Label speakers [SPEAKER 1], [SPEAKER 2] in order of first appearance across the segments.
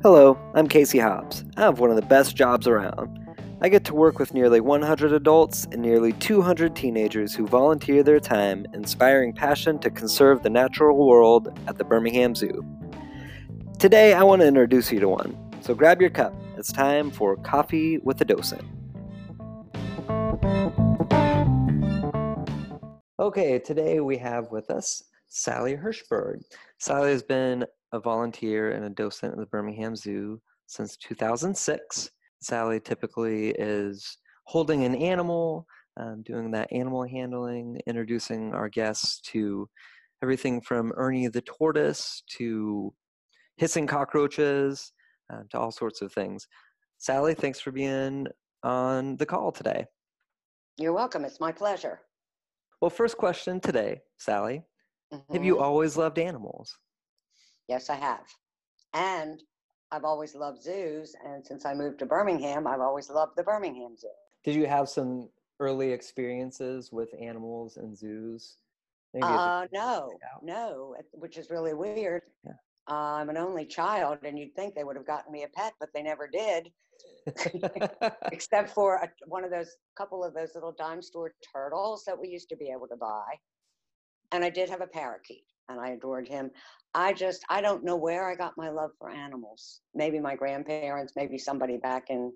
[SPEAKER 1] Hello, I'm Casey Hobbs. I have one of the best jobs around. I get to work with nearly 100 adults and nearly 200 teenagers who volunteer their time inspiring passion to conserve the natural world at the Birmingham Zoo. Today, I want to introduce you to one, so grab your cup. It's time for Coffee with a Docent. Okay, today we have with us Sally Hirschberg. Sally has been a volunteer and a docent at the Birmingham Zoo since 2006. Sally typically is holding an animal, um, doing that animal handling, introducing our guests to everything from Ernie the tortoise to hissing cockroaches uh, to all sorts of things. Sally, thanks for being on the call today.
[SPEAKER 2] You're welcome. It's my pleasure.
[SPEAKER 1] Well, first question today, Sally. Mm-hmm. Have you mm-hmm. always loved animals?
[SPEAKER 2] Yes, I have. And I've always loved zoos. And since I moved to Birmingham, I've always loved the Birmingham Zoo.
[SPEAKER 1] Did you have some early experiences with animals and zoos?
[SPEAKER 2] uh, no, no, which is really weird. Yeah. Uh, I'm an only child, and you'd think they would have gotten me a pet, but they never did. Except for a, one of those couple of those little dime store turtles that we used to be able to buy. And I did have a parakeet, and I adored him. I just I don't know where I got my love for animals. Maybe my grandparents, maybe somebody back in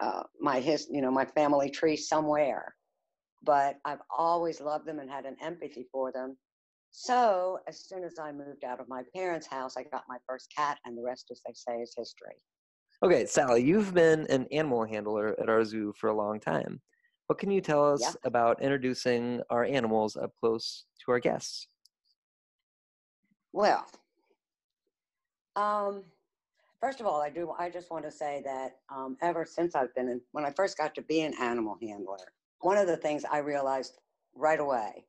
[SPEAKER 2] uh, my his you know my family tree somewhere. But I've always loved them and had an empathy for them. So as soon as I moved out of my parents' house, I got my first cat, and the rest, as they say, is history.
[SPEAKER 1] Okay, Sally, you've been an animal handler at our zoo for a long time. What can you tell us yeah. about introducing our animals up close to our guests?
[SPEAKER 2] Well, um, first of all, I do. I just want to say that um, ever since I've been in, when I first got to be an animal handler, one of the things I realized right away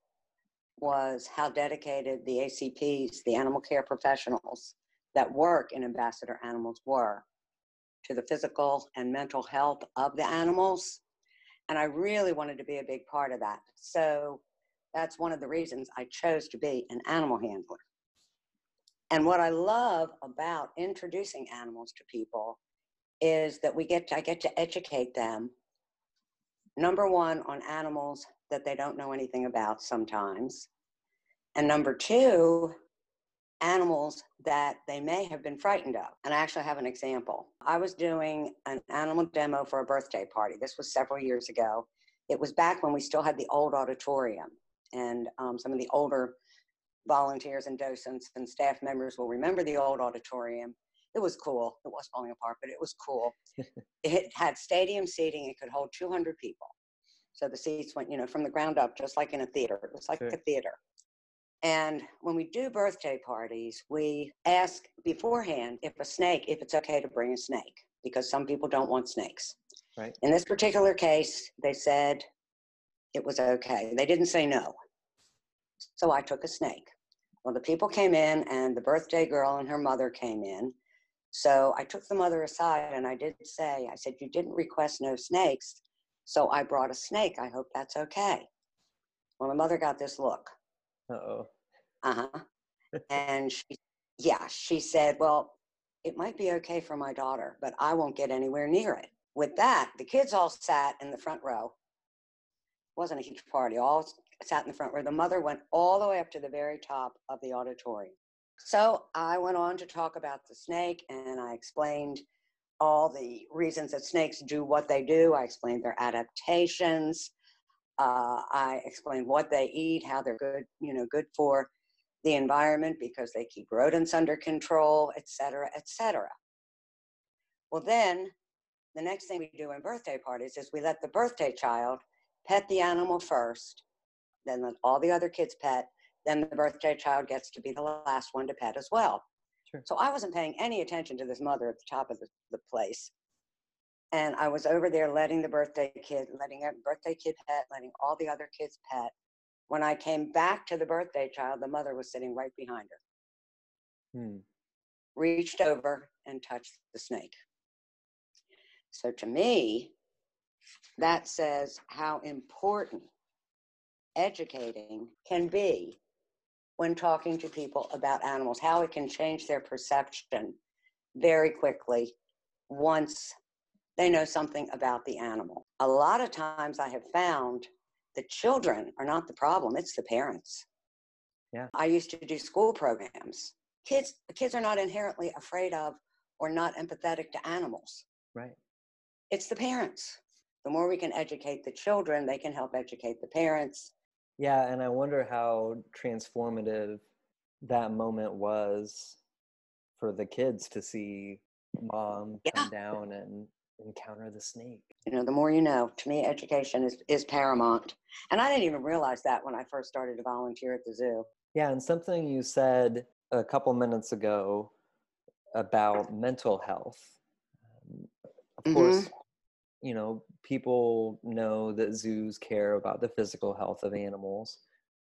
[SPEAKER 2] was how dedicated the ACPs, the animal care professionals that work in ambassador animals, were to the physical and mental health of the animals. And I really wanted to be a big part of that. So that's one of the reasons I chose to be an animal handler. And what I love about introducing animals to people is that we get to, I get to educate them number one on animals that they don't know anything about sometimes and number two animals that they may have been frightened of and i actually have an example i was doing an animal demo for a birthday party this was several years ago it was back when we still had the old auditorium and um, some of the older volunteers and docents and staff members will remember the old auditorium. It was cool. It was falling apart, but it was cool. it had stadium seating. It could hold 200 people. So the seats went, you know, from the ground up, just like in a theater. It was like sure. a theater. And when we do birthday parties, we ask beforehand if a snake, if it's okay to bring a snake, because some people don't want snakes. Right. In this particular case, they said it was okay. They didn't say no. So I took a snake. Well, the people came in, and the birthday girl and her mother came in. So I took the mother aside and I did say, I said, You didn't request no snakes. So I brought a snake. I hope that's okay. Well, the mother got this look.
[SPEAKER 1] Uh oh.
[SPEAKER 2] Uh huh. and she, yeah, she said, Well, it might be okay for my daughter, but I won't get anywhere near it. With that, the kids all sat in the front row. It wasn't a huge party, all sat in the front row. the mother went all the way up to the very top of the auditorium. So I went on to talk about the snake and I explained all the reasons that snakes do what they do. I explained their adaptations. Uh, I explained what they eat, how they're good, you know, good for the environment because they keep rodents under control, et cetera, et cetera. Well, then the next thing we do in birthday parties is we let the birthday child pet the animal first then let all the other kids pet, then the birthday child gets to be the last one to pet as well. Sure. So I wasn't paying any attention to this mother at the top of the, the place. And I was over there letting the birthday kid, letting a birthday kid pet, letting all the other kids pet. When I came back to the birthday child, the mother was sitting right behind her. Hmm. Reached over and touched the snake. So to me, that says how important educating can be when talking to people about animals, how it can change their perception very quickly once they know something about the animal. A lot of times I have found the children are not the problem, it's the parents.
[SPEAKER 1] Yeah.
[SPEAKER 2] I used to do school programs. Kids kids are not inherently afraid of or not empathetic to animals.
[SPEAKER 1] Right.
[SPEAKER 2] It's the parents. The more we can educate the children, they can help educate the parents.
[SPEAKER 1] Yeah, and I wonder how transformative that moment was for the kids to see mom come down and encounter the snake.
[SPEAKER 2] You know, the more you know. To me, education is, is paramount. And I didn't even realize that when I first started to volunteer at the zoo.
[SPEAKER 1] Yeah, and something you said a couple minutes ago about mental health. Um, of
[SPEAKER 2] Mhm.
[SPEAKER 1] course, you know, people know that zoos care about the physical health of animals.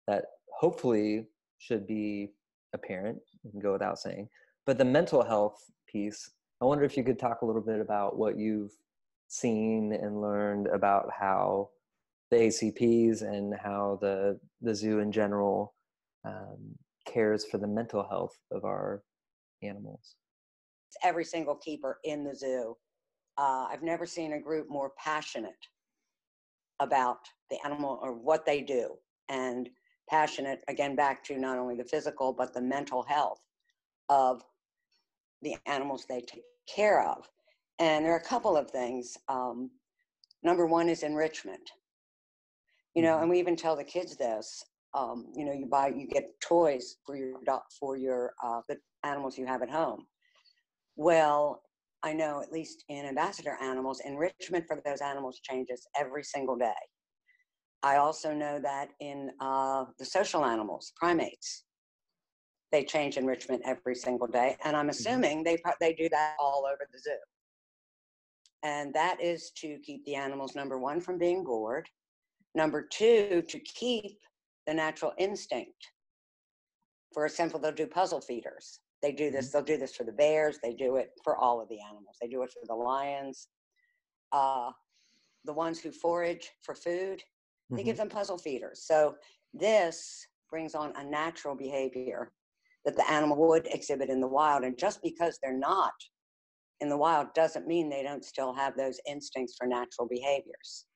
[SPEAKER 1] That hopefully should be apparent and go without saying. But the mental health piece, I wonder if you could talk a little bit about what you've seen and learned about how the ACPs and how the the zoo in general um, cares for the mental health of our animals.
[SPEAKER 2] Every single keeper in the zoo. Uh, I've never seen a group more passionate about the animal or what they do and passionate again back to not only the physical but the mental health of the animals they take care of. And there are a couple of things um, number one is enrichment. You know and we even tell the kids this um, you know you buy you get toys for your dog for your uh, the animals you have at home. Well i know at least in ambassador animals enrichment for those animals changes every single day. I also know that in uh, the social animals, primates, they change enrichment every single day, and I'm mm-hmm. assuming they they do that all over the zoo. And that is to keep the animals number one from being bored, number two to keep the natural instinct. For example, they'll do puzzle feeders. They do mm-hmm. this. They'll do this for the bears. They do it for all of the animals. They do it for the lions. Uh, the ones who forage for food, they give mm-hmm. them puzzle feeders. So this brings on a natural behavior that the animal would exhibit in the wild. And just because they're not in the wild doesn't mean they don't still have those instincts for natural behaviors.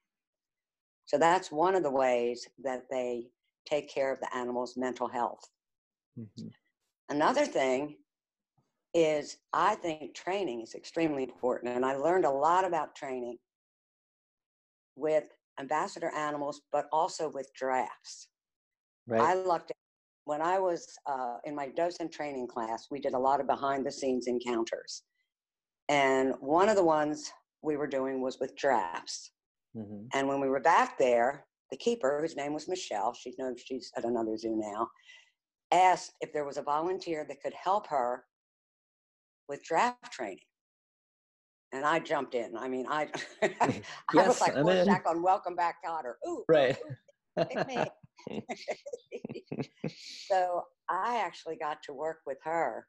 [SPEAKER 2] So that's one of the ways that they take care of the animal's mental health.
[SPEAKER 1] Mhm.
[SPEAKER 2] Another thing is I think training is extremely important. And I learned a lot about training with ambassador animals, but also with giraffes.
[SPEAKER 1] Right.
[SPEAKER 2] I looked at when I was uh, in my docent training class, we did a lot of behind the scenes encounters. And one of the ones we were doing was with giraffes.
[SPEAKER 1] Mhm.
[SPEAKER 2] And when we were back there, the keeper, whose name was Michelle, she knows she's at another zoo now, asked if there was a volunteer that could help her with giraffe training. And I jumped in. I mean, I, I
[SPEAKER 1] Yes,
[SPEAKER 2] was like
[SPEAKER 1] I'm
[SPEAKER 2] on Welcome Back, Kotter. Ooh,
[SPEAKER 1] Right.
[SPEAKER 2] me. so I actually got to work with her.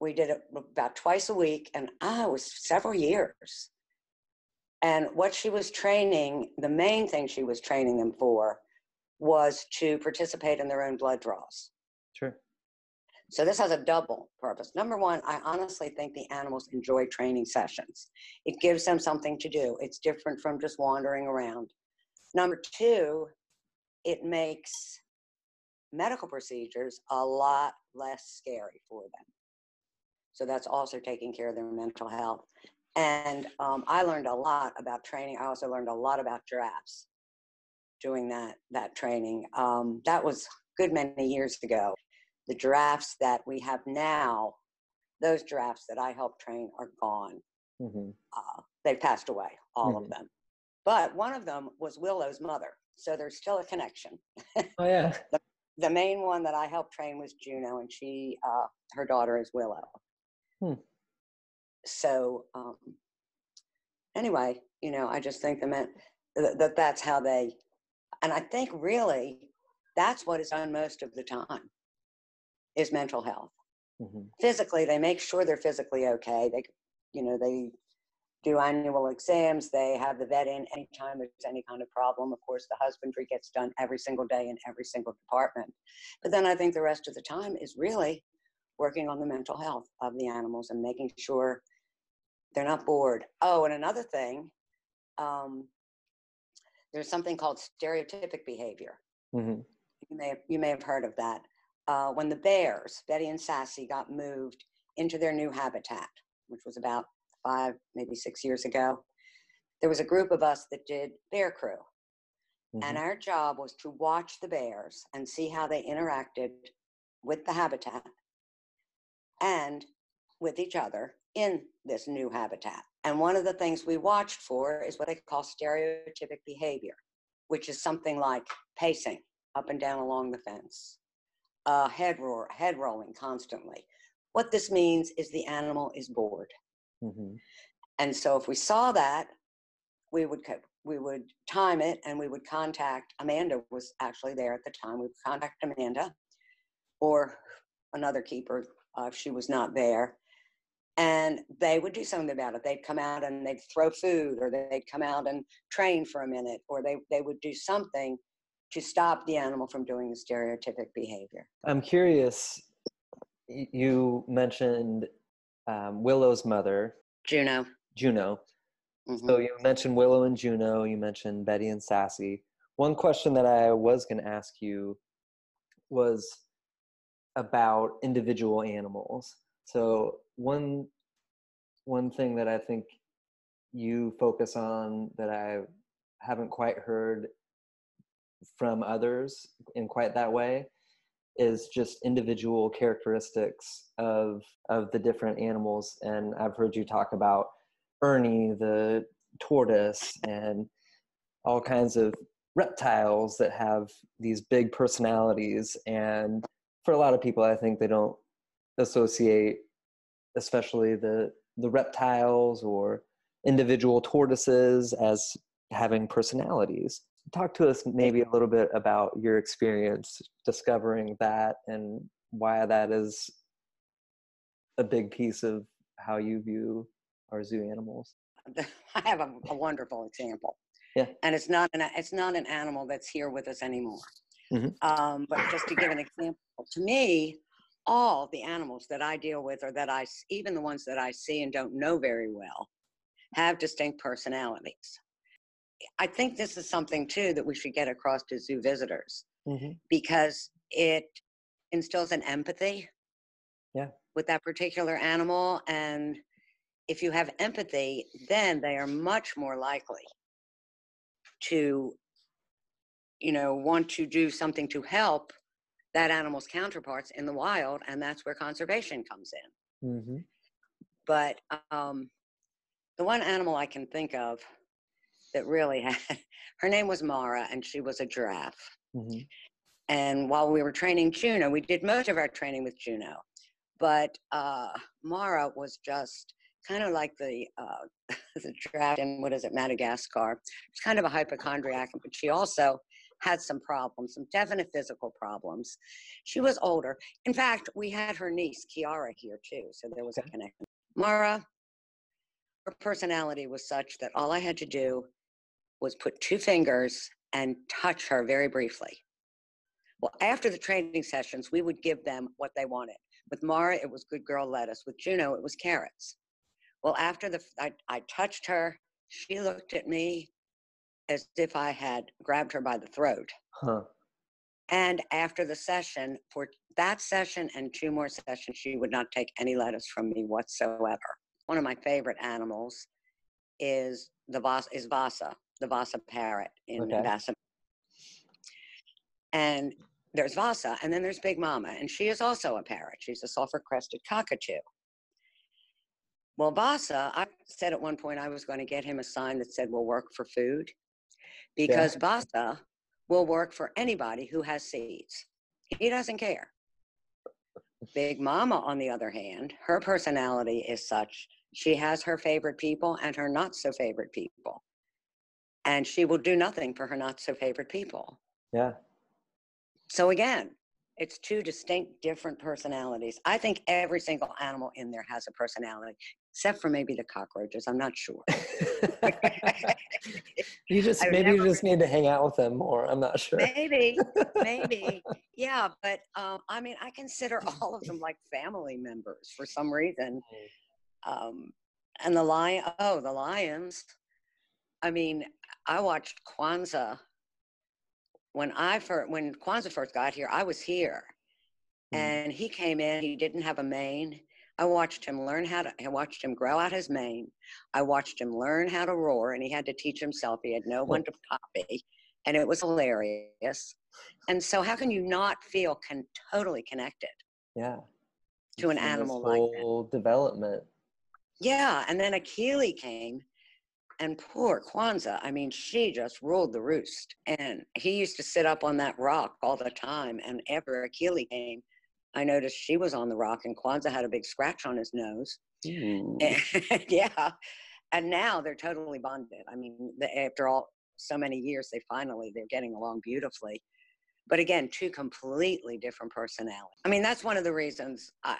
[SPEAKER 2] We did it about twice a week, and ah, I was several years. And what she was training, the main thing she was training them for was to participate in their own blood draws.
[SPEAKER 1] Sure.
[SPEAKER 2] So this has a double purpose. Number one, I honestly think the animals enjoy training sessions. It gives them something to do. It's different from just wandering around. Number two, it makes medical procedures a lot less scary for them. So that's also taking care of their mental health. And um, I learned a lot about training. I also learned a lot about giraffes doing that that training. Um, that was good many years ago. The giraffes that we have now, those giraffes that I helped train are gone.
[SPEAKER 1] hmm
[SPEAKER 2] Uh, they passed away, all
[SPEAKER 1] Mhm.
[SPEAKER 2] of them. But one of them was Willow's mother. So there's still a connection.
[SPEAKER 1] Oh yeah.
[SPEAKER 2] The main one that I helped train was Juno, and she, uh, her daughter is Willow.
[SPEAKER 1] Hmm.
[SPEAKER 2] So um, anyway, you know, I just think the men, that, that that's how they, and I think really that's what is done most of the time is mental health.
[SPEAKER 1] hmm
[SPEAKER 2] Physically, they make sure they're physically okay. They, you know, they do annual exams. They have the vet in anytime there's any kind of problem. Of course, the husbandry gets done every single day in every single department. But then I think the rest of the time is really working on the mental health of the animals and making sure they're not bored. Oh, and another thing, um, there's something called stereotypic behavior.
[SPEAKER 1] Mm-hmm.
[SPEAKER 2] You may have, you may have heard of that. Uh, when the bears, Betty and Sassy, got moved into their new habitat, which was about five, maybe six years ago, there was a group of us that did bear crew.
[SPEAKER 1] Mm-hmm.
[SPEAKER 2] And our job was to watch the bears and see how they interacted with the habitat and with each other in this new habitat. And one of the things we watched for is what they call stereotypic behavior, which is something like pacing up and down along the fence, uh, head roar, head rolling constantly. What this means is the animal is bored.
[SPEAKER 1] Mm-hmm.
[SPEAKER 2] And so if we saw that, we would we would time it and we would contact Amanda was actually there at the time. We would contact Amanda or another keeper uh, if she was not there. And they would do something about it. They'd come out and they'd throw food, or they'd come out and train for a minute, or they, they would do something to stop the animal from doing the stereotypic behavior.
[SPEAKER 1] I'm curious. You mentioned um, Willow's mother,
[SPEAKER 2] Juno.
[SPEAKER 1] Juno.
[SPEAKER 2] Mhm.
[SPEAKER 1] So you mentioned Willow and Juno. You mentioned Betty and Sassy. One question that I was going to ask you was about individual animals. So one one thing that I think you focus on that I haven't quite heard from others in quite that way is just individual characteristics of of the different animals. And I've heard you talk about Ernie the tortoise and all kinds of reptiles that have these big personalities. And for a lot of people I think they don't associate especially the the reptiles or individual tortoises as having personalities talk to us maybe a little bit about your experience discovering that and why that is a big piece of how you view our zoo animals
[SPEAKER 2] I have a, a wonderful example.
[SPEAKER 1] Yeah.
[SPEAKER 2] And it's not an it's not an animal that's here with us anymore.
[SPEAKER 1] Mhm.
[SPEAKER 2] Um, but just to give an example, to me, all the animals that I deal with, or that I even the ones that I see and don't know very well, have distinct personalities. I think this is something too that we should get across to zoo visitors
[SPEAKER 1] mm-hmm.
[SPEAKER 2] because it instills an empathy
[SPEAKER 1] Yeah.
[SPEAKER 2] with that particular animal and if you have empathy then they are much more likely to you know want to do something to help that animal's counterparts in the wild and that's where conservation comes in
[SPEAKER 1] Mm-hmm.
[SPEAKER 2] but um, the one animal i can think of that really had her name was mara and she was a giraffe
[SPEAKER 1] Mm-hmm.
[SPEAKER 2] and while we were training Juno, we did most of our training with Juno, but uh, Mara was just kind of like the uh, the giraffe in what is it, Madagascar. She's kind of a hypochondriac, but she also had some problems, some definite physical problems. She was older. In fact, we had her niece Kiara here too, so there was a connection. Mara, her personality was such that all I had to do was put two fingers and touch her very briefly. Well, after the training sessions, we would give them what they wanted. With Mara, it was good girl lettuce. With Juno, it was carrots. Well, after the I, I touched her, she looked at me as if I had grabbed her by the throat.
[SPEAKER 1] Huh.
[SPEAKER 2] And after the session, for that session and two more sessions, she would not take any lettuce from me whatsoever. One of my favorite animals is the Vasa, is Vasa, the Vasa parrot in
[SPEAKER 1] Okay.
[SPEAKER 2] Vasa. And there's Vasa, and then there's Big Mama, and she is also a parrot. She's a sulfur-crested cockatoo. Well, Vasa, I said at one point I was going to get him a sign that said, "We'll work for food," because Vasa will work for anybody who has seeds. He doesn't care. Big Mama, on the other hand, her personality is such she has her favorite people and her not so favorite people. And she will do nothing for her not so favorite people.
[SPEAKER 1] Yeah.
[SPEAKER 2] So again, it's two distinct different personalities. I think every single animal in there has a personality. except for maybe the cockroaches. I'm not sure.
[SPEAKER 1] you just
[SPEAKER 2] I've
[SPEAKER 1] maybe you just need to hang out with them more. I'm not sure.
[SPEAKER 2] maybe, maybe, yeah. But um, I mean, I consider all of them like family members for some reason. Um, and the lion, oh, the lions. I mean, I watched Kwanzaa when I first when Kwanzaa first got here. I was here,
[SPEAKER 1] Mhm.
[SPEAKER 2] and he came in. He didn't have a mane. I watched him learn how to. I watched him grow out his mane. I watched him learn how to roar, and he had to teach himself. He had no one to copy, and it was hilarious. And so, how can you not feel con- totally connected?
[SPEAKER 1] Yeah.
[SPEAKER 2] To an animal like that.
[SPEAKER 1] development.
[SPEAKER 2] Yeah, and then Akili came, and poor Kwanzaa, I mean, she just ruled the roost. And he used to sit up on that rock all the time. And after Akili came, I noticed she was on the rock, and Kwanzaa had a big scratch on his nose. And, yeah, and now they're totally bonded. I mean, the, after all so many years, they finally they're getting along beautifully. But again, two completely different personalities. I mean, that's one of the reasons I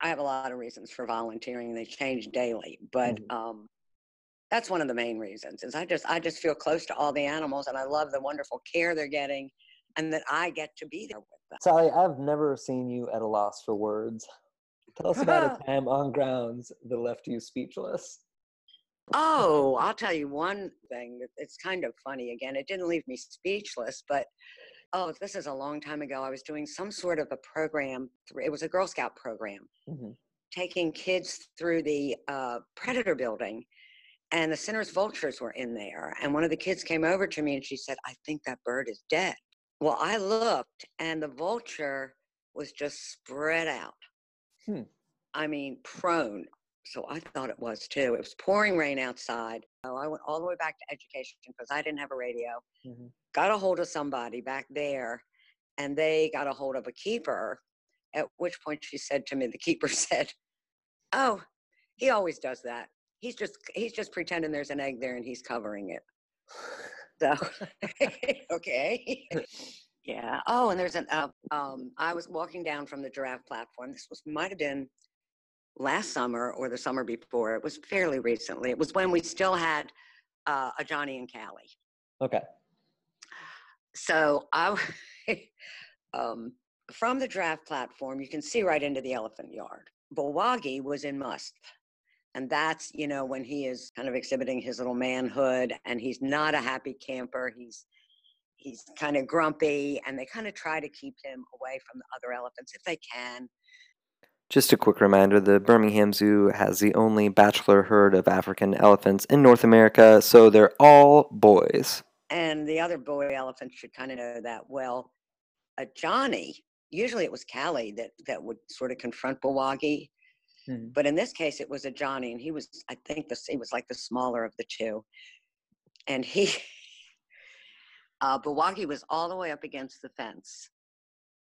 [SPEAKER 2] I have a lot of reasons for volunteering. They change daily, but
[SPEAKER 1] Mhm.
[SPEAKER 2] um, that's one of the main reasons. Is I just I just feel close to all the animals, and I love the wonderful care they're getting, and that I get to be there with them.
[SPEAKER 1] Sally, I've never seen you at a loss for words. Tell us about a time on grounds that left you speechless.
[SPEAKER 2] Oh, I'll tell you one thing. It's kind of funny. Again, it didn't leave me speechless, but oh, this is a long time ago. I was doing some sort of a program. It was a Girl Scout program,
[SPEAKER 1] Mhm.
[SPEAKER 2] taking kids through the uh, Predator building, and the Cinereous Vultures were in there. And one of the kids came over to me and she said, "I think that bird is dead." Well, I looked, and the vulture was just spread out.
[SPEAKER 1] Hmm.
[SPEAKER 2] I mean, prone. So I thought it was too. It was pouring rain outside. So I went all the way back to education because I didn't have a radio.
[SPEAKER 1] Mhm.
[SPEAKER 2] Got a hold of somebody back there, and they got a hold of a keeper. At which point she said to me, the keeper said, "Oh, he always does that. He's just he's just pretending there's an egg there and he's covering it." So okay. Yeah. Oh, and there's an. Uh, um, I was walking down from the giraffe platform. This was might have been last summer or the summer before. It was fairly recently. It was when we still had uh, Ajani and Callie.
[SPEAKER 1] Okay.
[SPEAKER 2] So I, um, from the giraffe platform, you can see right into the elephant yard. Bulwagi was in musth. And that's, you know, when he is kind of exhibiting his little manhood and he's not a happy camper. He's he's kind of grumpy and they kind of try to keep him away from the other elephants if they can.
[SPEAKER 1] Just a quick reminder the Birmingham Zoo has the only bachelor herd of African elephants in North America, so they're all boys.
[SPEAKER 2] And the other boy elephants should kind of know that well. A Johnny, usually it was Callie that that would sort of confront Bulwagi.
[SPEAKER 1] Mhm.
[SPEAKER 2] But in this case, it was Ajani, and he was, I think, the he was like the smaller of the two. And he, uh, Bulwagi was all the way up against the fence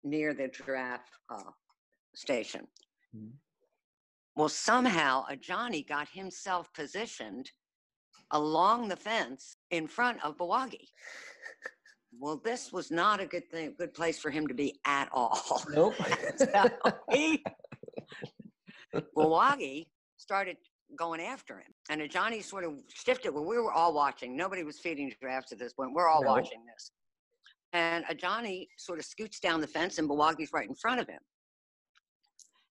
[SPEAKER 2] near the giraffe uh, station.
[SPEAKER 1] Mhm.
[SPEAKER 2] Well, somehow Ajani got himself positioned along the fence in front of Bulwagi. Well, this was not a good thing, good place for him to be at all.
[SPEAKER 1] Nope.
[SPEAKER 2] So he, Bulwagi started going after him. And Ajani sort of stiffed it when we were all watching. Nobody was feeding giraffes at this point. We're all
[SPEAKER 1] No.
[SPEAKER 2] watching this. And Ajani sort of scoots down the fence and Bulwagi's right in front of him.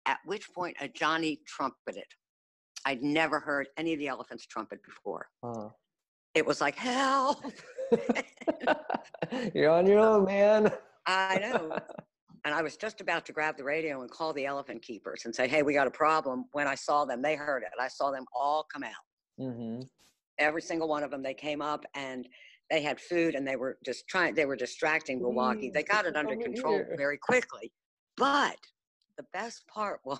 [SPEAKER 2] At which point Ajani trumpeted. I'd never heard any of the elephants trumpet before.
[SPEAKER 1] Huh.
[SPEAKER 2] It was like, help.
[SPEAKER 1] You're on your own, man.
[SPEAKER 2] I know. And I was just about to grab the radio and call the elephant keepers and say, hey, we got a problem. When I saw them, they heard it. I saw them all come out.
[SPEAKER 1] hmm
[SPEAKER 2] Every single one of them, they came up and they had food and they were just trying, they were distracting Bulwagi. They got it under control
[SPEAKER 1] here.
[SPEAKER 2] very quickly. But the best part was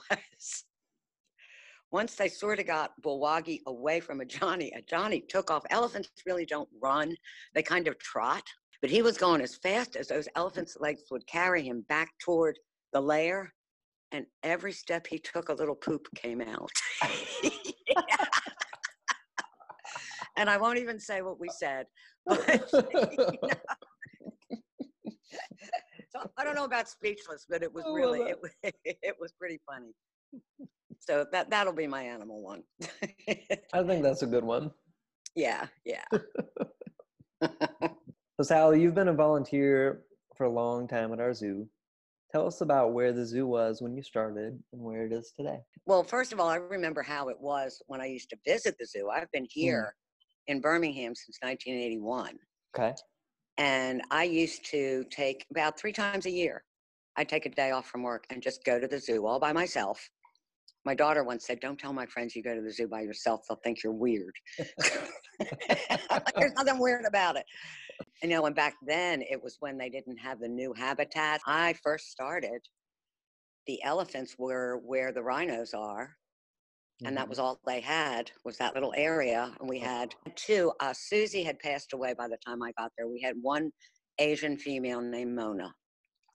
[SPEAKER 2] once they sort of got Bulwagi away from Ajani, a Johnny took off. Elephants really don't run, they kind of trot. But he was going as fast as those elephants' legs would carry him back toward the lair. And every step he took, a little poop came out. and I won't even say what we said. But so I don't know about speechless, but it was
[SPEAKER 1] I
[SPEAKER 2] really
[SPEAKER 1] it.
[SPEAKER 2] it, was- it was pretty funny. so that that'll be my animal one.
[SPEAKER 1] I think that's a good one.
[SPEAKER 2] yeah, yeah.
[SPEAKER 1] So, Sally, you've been a volunteer for a long time at our zoo. Tell us about where the zoo was when you started and where it is today.
[SPEAKER 2] Well, first of all, I remember how it was when I used to visit the zoo. I've been hmm. here in Birmingham since 1981.
[SPEAKER 1] Okay.
[SPEAKER 2] And I used to take about three times a year. I'd take a day off from work and just go to the zoo all by myself. My daughter once said, Don't tell my friends you go to the zoo by yourself. They'll think you're weird. There's nothing weird about it. And, you know, and back then it was when they didn't have the new habitat. I first started, the elephants were where the rhinos are and that
[SPEAKER 1] Mhm.
[SPEAKER 2] was all they had was that little area and we had two uh, susie had passed away by the time i got there we had one asian female named mona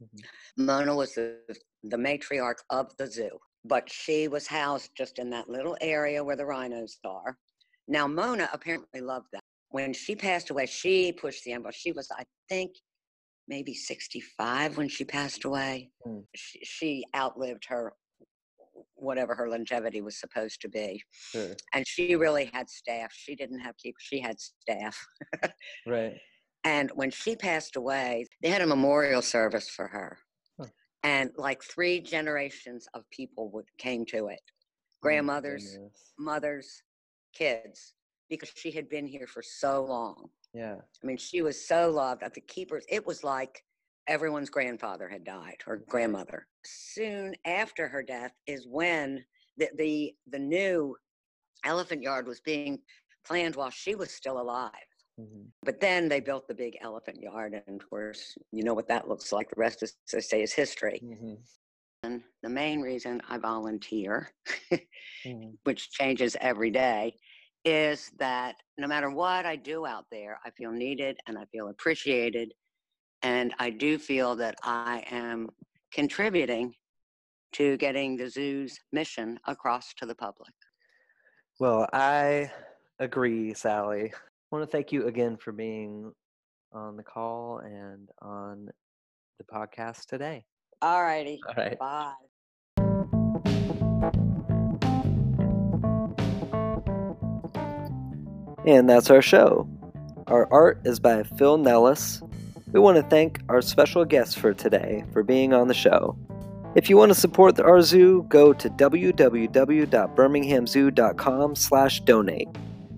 [SPEAKER 1] Mhm.
[SPEAKER 2] mona was the, the matriarch of the zoo but she was housed just in that little area where the rhinos are now mona apparently loved that when she passed away she pushed the envelope she was i think maybe 65 when she passed away
[SPEAKER 1] Mm.
[SPEAKER 2] she, she outlived her whatever her longevity was supposed to be
[SPEAKER 1] Sure.
[SPEAKER 2] and she really had staff she didn't have keep she had staff
[SPEAKER 1] Right.
[SPEAKER 2] and when she passed away they had a memorial service for her. And like three generations of people would came to it
[SPEAKER 1] Oh
[SPEAKER 2] grandmothers
[SPEAKER 1] goodness.
[SPEAKER 2] mothers kids because she had been here for so long
[SPEAKER 1] Yeah.
[SPEAKER 2] i mean she was so loved at the keepers it was like everyone's grandfather had died or grandmother soon after her death is when the the, the new elephant yard was being planned while she was still alive
[SPEAKER 1] Mhm.
[SPEAKER 2] but then they built the big elephant yard and of course you know what that looks like the rest is as I say is history
[SPEAKER 1] Mhm.
[SPEAKER 2] and the main reason i volunteer
[SPEAKER 1] Mhm.
[SPEAKER 2] which changes every day is that no matter what i do out there i feel needed and i feel appreciated and i do feel that i am contributing to getting the zoo's mission across to the public
[SPEAKER 1] Well, I agree, Sally. I want to thank you again for being on the call and on the podcast today.
[SPEAKER 2] all righty
[SPEAKER 1] All right.
[SPEAKER 2] bye
[SPEAKER 1] And that's our show. Our art is by Phil Nellis. We want to thank our special guest for today for being on the show. If you want to support our zoo, go to www.birminghamzoo.com/donate.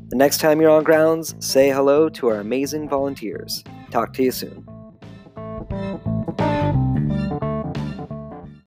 [SPEAKER 1] The next time you're on grounds, say hello to our amazing volunteers. Talk to you soon.